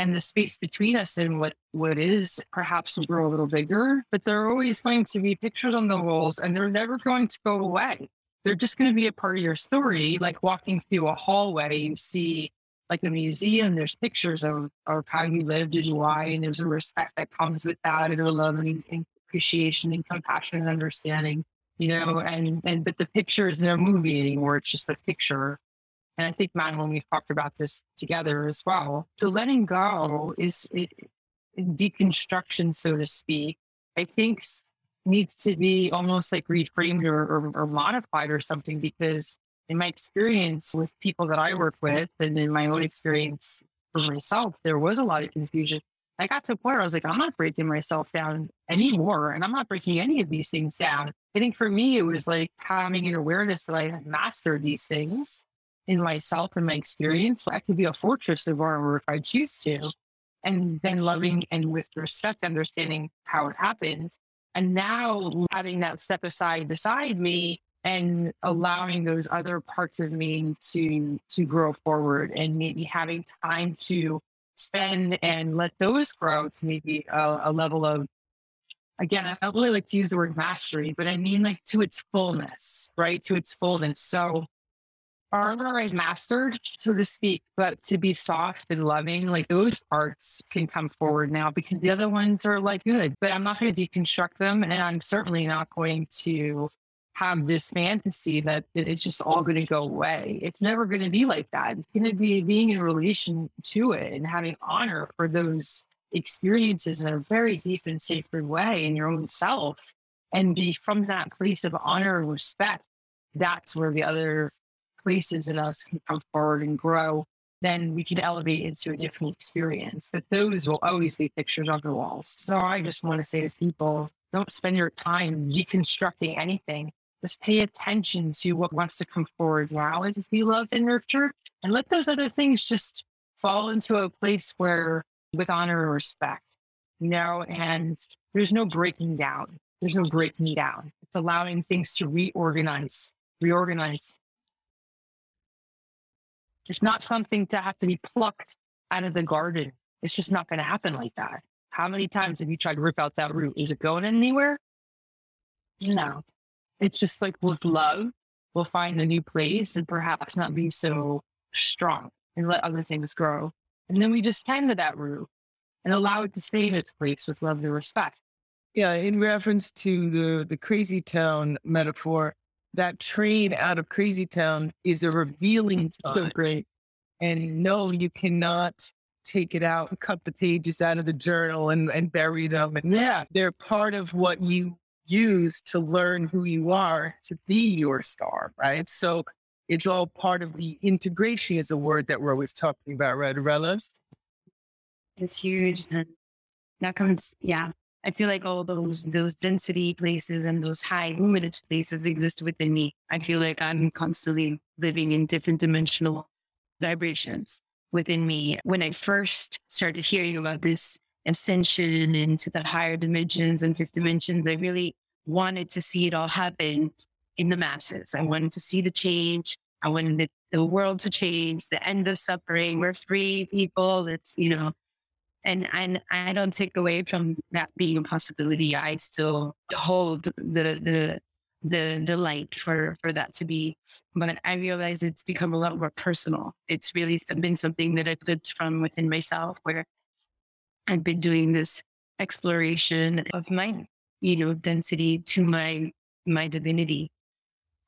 and the space between us and what what is perhaps will grow a little bigger but there are always going to be pictures on the walls and they're never going to go away they're just going to be a part of your story. Like walking through a hallway, you see like a museum, there's pictures of, of how you lived and why, and there's a respect that comes with that, and a love and appreciation and compassion and understanding, you know, and, and, but the picture isn't a movie anymore. It's just a picture. And I think, Madeline, we've talked about this together as well. The letting go is it, deconstruction, so to speak, I think needs to be almost like reframed or, or, or modified or something because in my experience with people that I work with and in my own experience for myself, there was a lot of confusion. I got to a point where I was like, I'm not breaking myself down anymore. And I'm not breaking any of these things down. I think for me, it was like having an awareness that I had mastered these things in myself and my experience. I could be a fortress of armor if I choose to. And then loving and with respect, understanding how it happened. And now having that step aside beside me and allowing those other parts of me to to grow forward and maybe having time to spend and let those grow to maybe a, a level of again i don't really like to use the word mastery but i mean like to its fullness right to its fullness so armor I've mastered, so to speak, but to be soft and loving, like those parts can come forward now because the other ones are like good, but I'm not going to deconstruct them. And I'm certainly not going to have this fantasy that it's just all going to go away. It's never going to be like that. It's going to be being in relation to it and having honor for those experiences in a very deep and sacred way in your own self and be from that place of honor and respect. That's where the other places in us can come forward and grow. Then we can elevate into a different experience. But those will always be pictures on the walls. So I just want to say to people, don't spend your time deconstructing anything just pay attention to what wants to come forward now and be loved and nurtured and let those other things just fall into a place where with honor and respect, you know, and there's no breaking down. There's no breaking down. It's allowing things to reorganize, reorganize. It's not something to have to be plucked out of the garden. It's just not going to happen like that. How many times have you tried to rip out that root? Is it going anywhere? No. It's just like with love, we'll find a new place and perhaps not be so strong and let other things grow. And then we just tend to that root and allow it to stay in its place with love and respect. Yeah, in reference to the the crazy town metaphor, that train out of crazy town is a revealing time. So great. And no, you cannot take it out and cut the pages out of the journal and, and bury them. And yeah, they're part of what you use to learn who you are to be your star, right? So it's all part of the integration is a word that we're always talking about, right, Arelis? It's huge. And that comes, yeah. I feel like all those those density places and those high luminous places exist within me. I feel like I'm constantly living in different dimensional vibrations within me. When I first started hearing about this ascension into the higher dimensions and fifth dimensions, I really wanted to see it all happen in the masses. I wanted to see the change. I wanted the, the world to change, the end of suffering. We're free people. It's, you know, and and I don't take away from that being a possibility. I still hold the the the the light for for that to be. But I realize it's become a lot more personal. It's really been something that I've lived from within myself, where I've been doing this exploration of my you know, density to my my divinity.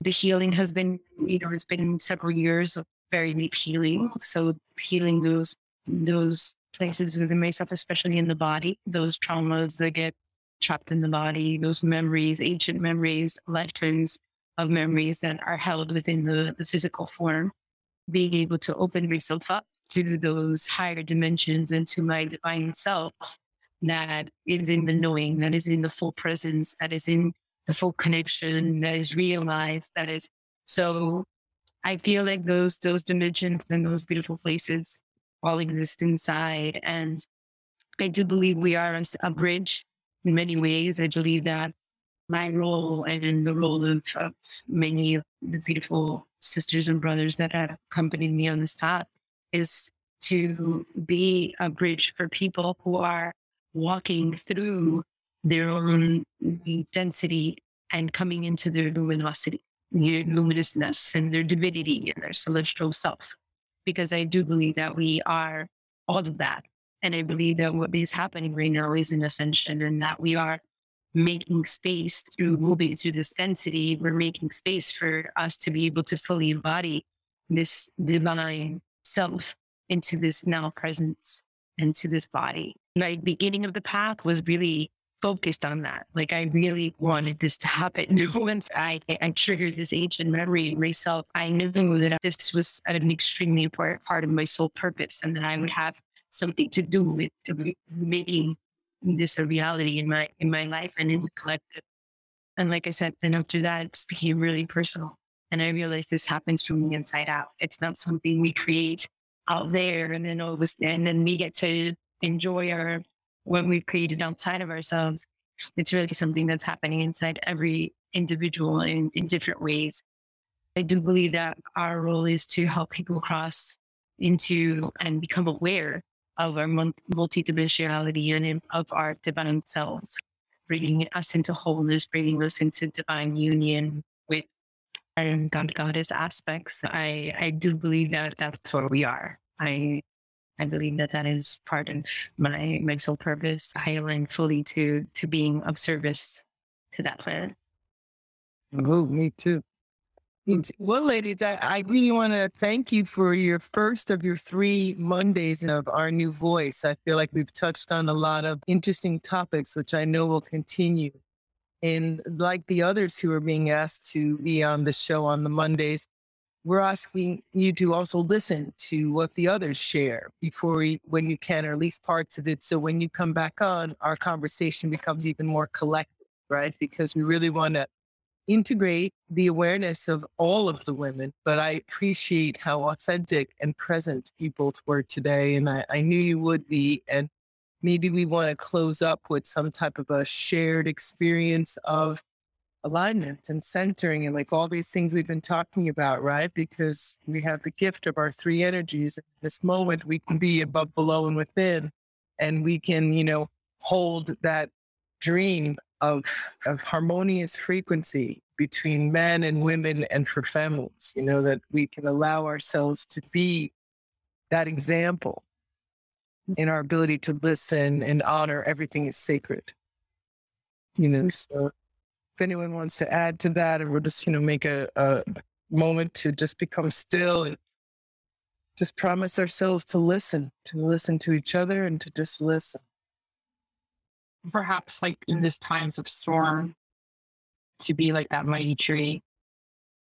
The healing has been, you know, it's been several years of very deep healing. So healing those those places within myself, especially in the body, those traumas that get trapped in the body, those memories, ancient memories, lifetimes of memories that are held within the, the physical form, being able to open myself up to those higher dimensions and to my divine self that is in the knowing, that is in the full presence, that is in the full connection, that is realized, that is so I feel like those those dimensions and those beautiful places all exist inside. And I do believe we are a bridge in many ways. I believe that my role and the role of, of many of the beautiful sisters and brothers that have accompanied me on this path is to be a bridge for people who are walking through their own density and coming into their luminosity. their luminousness and their divinity and their celestial self. Because I do believe that we are all of that. And I believe that what is happening right now is an ascension and that we are making space through moving through this density. We're making space for us to be able to fully embody this divine self into this now presence into this body. My beginning of the path was really focused on that. Like I really wanted this to happen. Once I, I triggered this ancient memory myself, I knew that this was an extremely important part of my soul purpose and that I would have something to do with uh, making this a reality in my in my life and in the collective. And like I said, then after that, it became really personal. And I realized this happens from the inside out. It's not something we create out there and then all of a and then we get to enjoy our what we've created outside of ourselves. It's really something that's happening inside every individual in, in different ways. I do believe that our role is to help people cross into and become aware of our multidimensionality and of our divine selves, bringing us into wholeness, bringing us into divine union with our God goddess aspects. I, I do believe that that's what we are. I I believe that that is part of my my soul purpose. I align fully to to being of service to that planet. Oh, me too. Well, ladies, I, I really want to thank you for your first of your three Mondays of our new voice. I feel like we've touched on a lot of interesting topics, which I know will continue. And like the others who are being asked to be on the show on the Mondays, we're asking you to also listen to what the others share before we, when you can, or at least parts of it. So when you come back on, our conversation becomes even more collective, right? Because we really want to integrate the awareness of all of the women. But I appreciate how authentic and present you both were today. And I, I knew you would be. And maybe we want to close up with some type of a shared experience of alignment and centering and like all these things we've been talking about, right? Because we have the gift of our three energies. In this moment, we can be above, below, and within, and we can, you know, hold that dream of, of harmonious frequency between men and women and for families, you know, that we can allow ourselves to be that example mm. in our ability to listen and honor everything is sacred. You know, so if anyone wants to add to that, or we'll just, you know, make a, a moment to just become still and just promise ourselves to listen, to listen to each other and to just listen. Perhaps like in this times of storm, to be like that mighty tree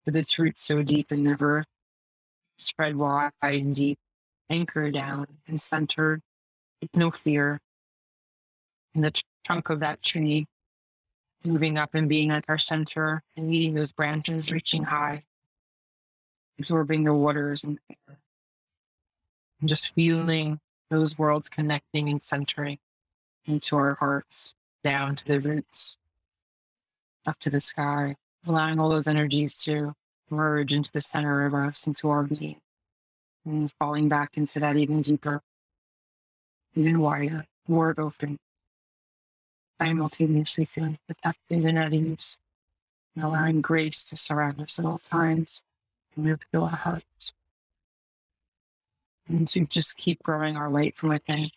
with its roots so deep and never spread wide and deep, anchor down and centered with no fear. And the trunk of that tree moving up and being at our center and leading those branches reaching high, absorbing the waters and. And just feeling those worlds connecting and centering into our hearts, down to the roots, up to the sky, allowing all those energies to merge into the center of us, into our being, and falling back into that even deeper, even wider, more open simultaneously feeling protected and at ease, and allowing grace to surround us at all times and move through our hearts. And to just keep growing our light from within.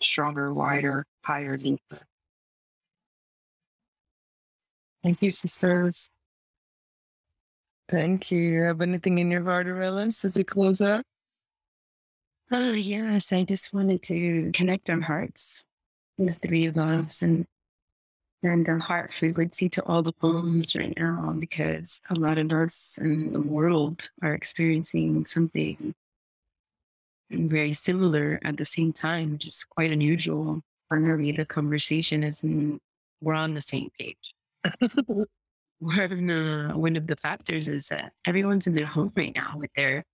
Stronger, wider, higher, deeper. Thank you, sisters. Thank you. you have anything in your heart, Arelis, as we close out? Oh, yes. I just wanted to connect our hearts, the three of us, and and our heart frequency to all the homes right now because a lot of us in the world are experiencing something very similar at the same time, is quite unusual. Me, the conversation is we're on the same page. one, uh, one of the factors is that everyone's in their home right now with their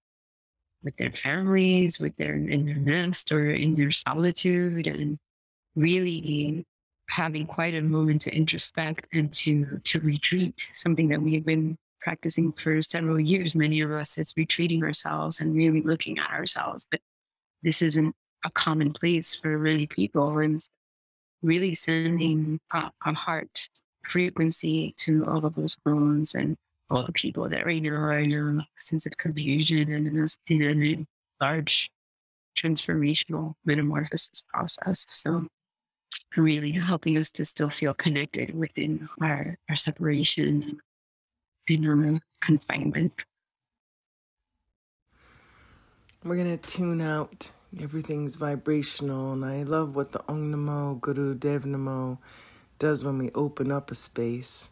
with their families, with their in their nest or in their solitude, and really having quite a moment to introspect and to to retreat. Something that we've been practicing for several years. Many of us is retreating ourselves and really looking at ourselves, but this isn't a common place for many people. And really sending a, a heart frequency to all of those bones and all the people that are in your sense of confusion and in a large transformational metamorphosis process. So really helping us to still feel connected within our, our separation and our confinement. We're going to tune out. Everything's vibrational, and I love what the Om Namo Guru Dev Namo does when we open up a space.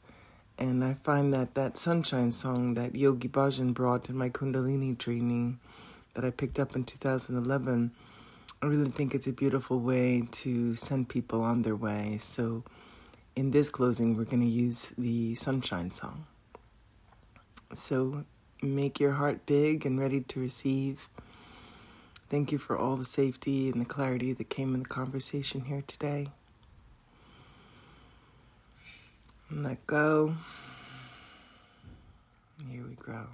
And I find that that sunshine song that Yogi Bhajan brought in my Kundalini training that I picked up in 2011 I really think it's a beautiful way to send people on their way. So, in this closing, we're going to use the Sunshine Song. So, make your heart big and ready to receive. Thank you for all the safety and the clarity that came in the conversation here today. And let go. Here we go.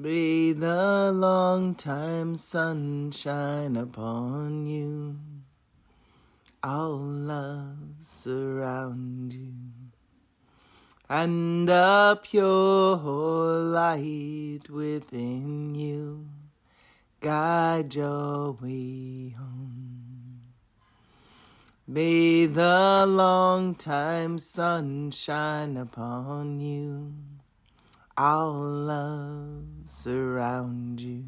Be the long time sunshine upon you. All love surround you. And a pure light within you guide your way home. May the long time sunshine upon you all love surround you,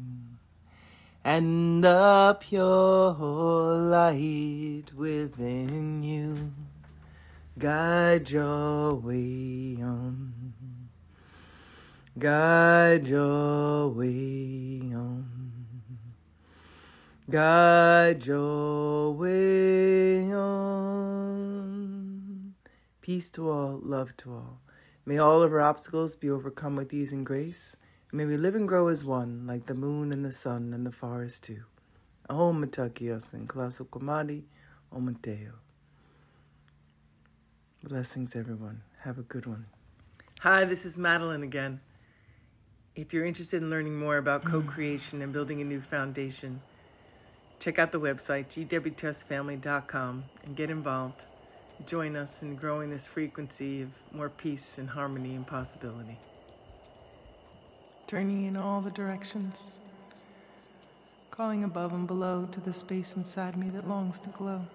and the pure light within you guide your way on. Guide your way on. Guide your way on. Peace to all, love to all. May all of our obstacles be overcome with ease and grace. May we live and grow as one, like the moon and the sun and the forest too. Om Matakios and Kalasukumadi Omateo. Blessings, everyone. Have a good one. Hi, this is Madeline again. If you're interested in learning more about co creation and building a new foundation, check out the website, gwtrustfamily.com, and get involved join us in growing this frequency of more peace and harmony and possibility. Turning in all the directions, calling above and below to the space inside me that longs to glow.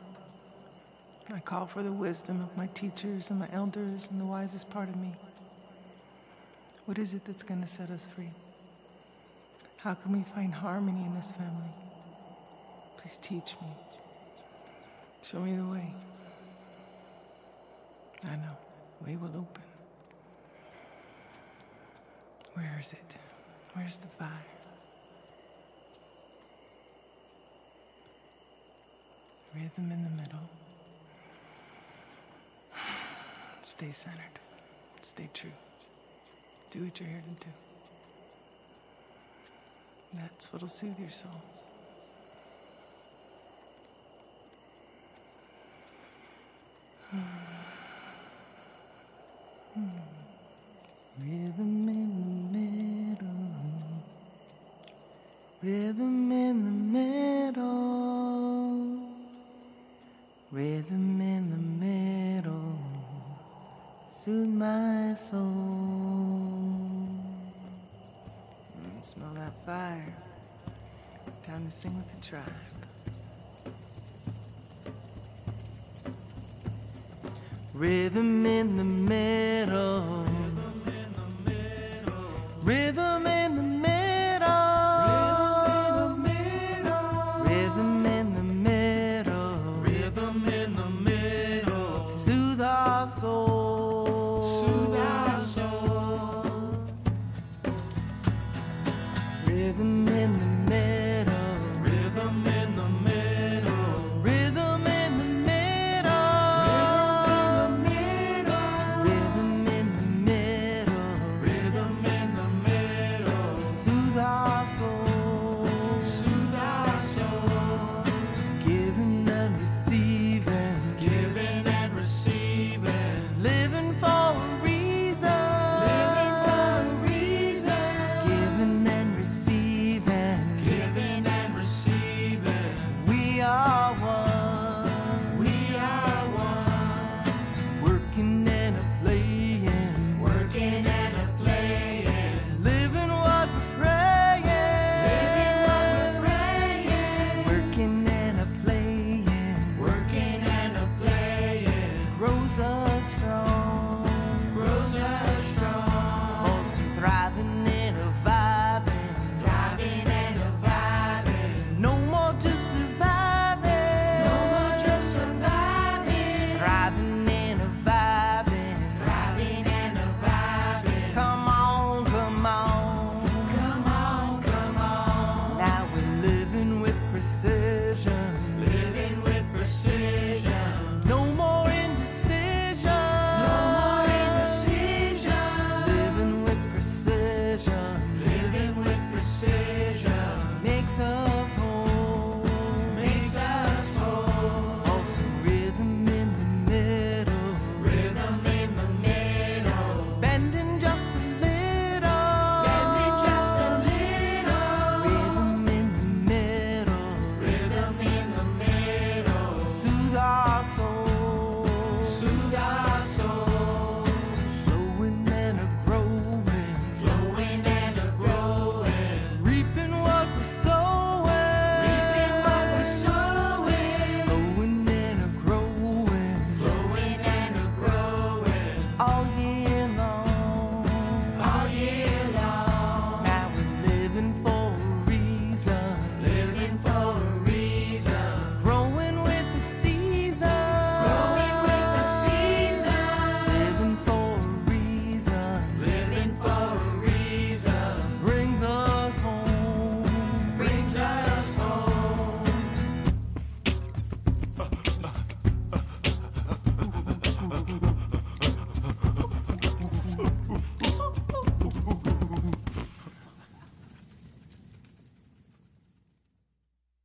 I call for the wisdom of my teachers and my elders and the wisest part of me. What is it that's going to set us free? How can we find harmony in this family? Please teach me. Show me the way. I know. Way will open. Where is it? Where's the fire? Rhythm in the middle. Stay centered. Stay true. Do what you're here to do. That's what'll soothe your soul. Rhythm in the middle. Rhythm in the middle. Rhythm in the middle. Soothe my soul. Mm, smell that fire. Time to sing with the tribe. Rhythm in the middle. Rhythm in the middle.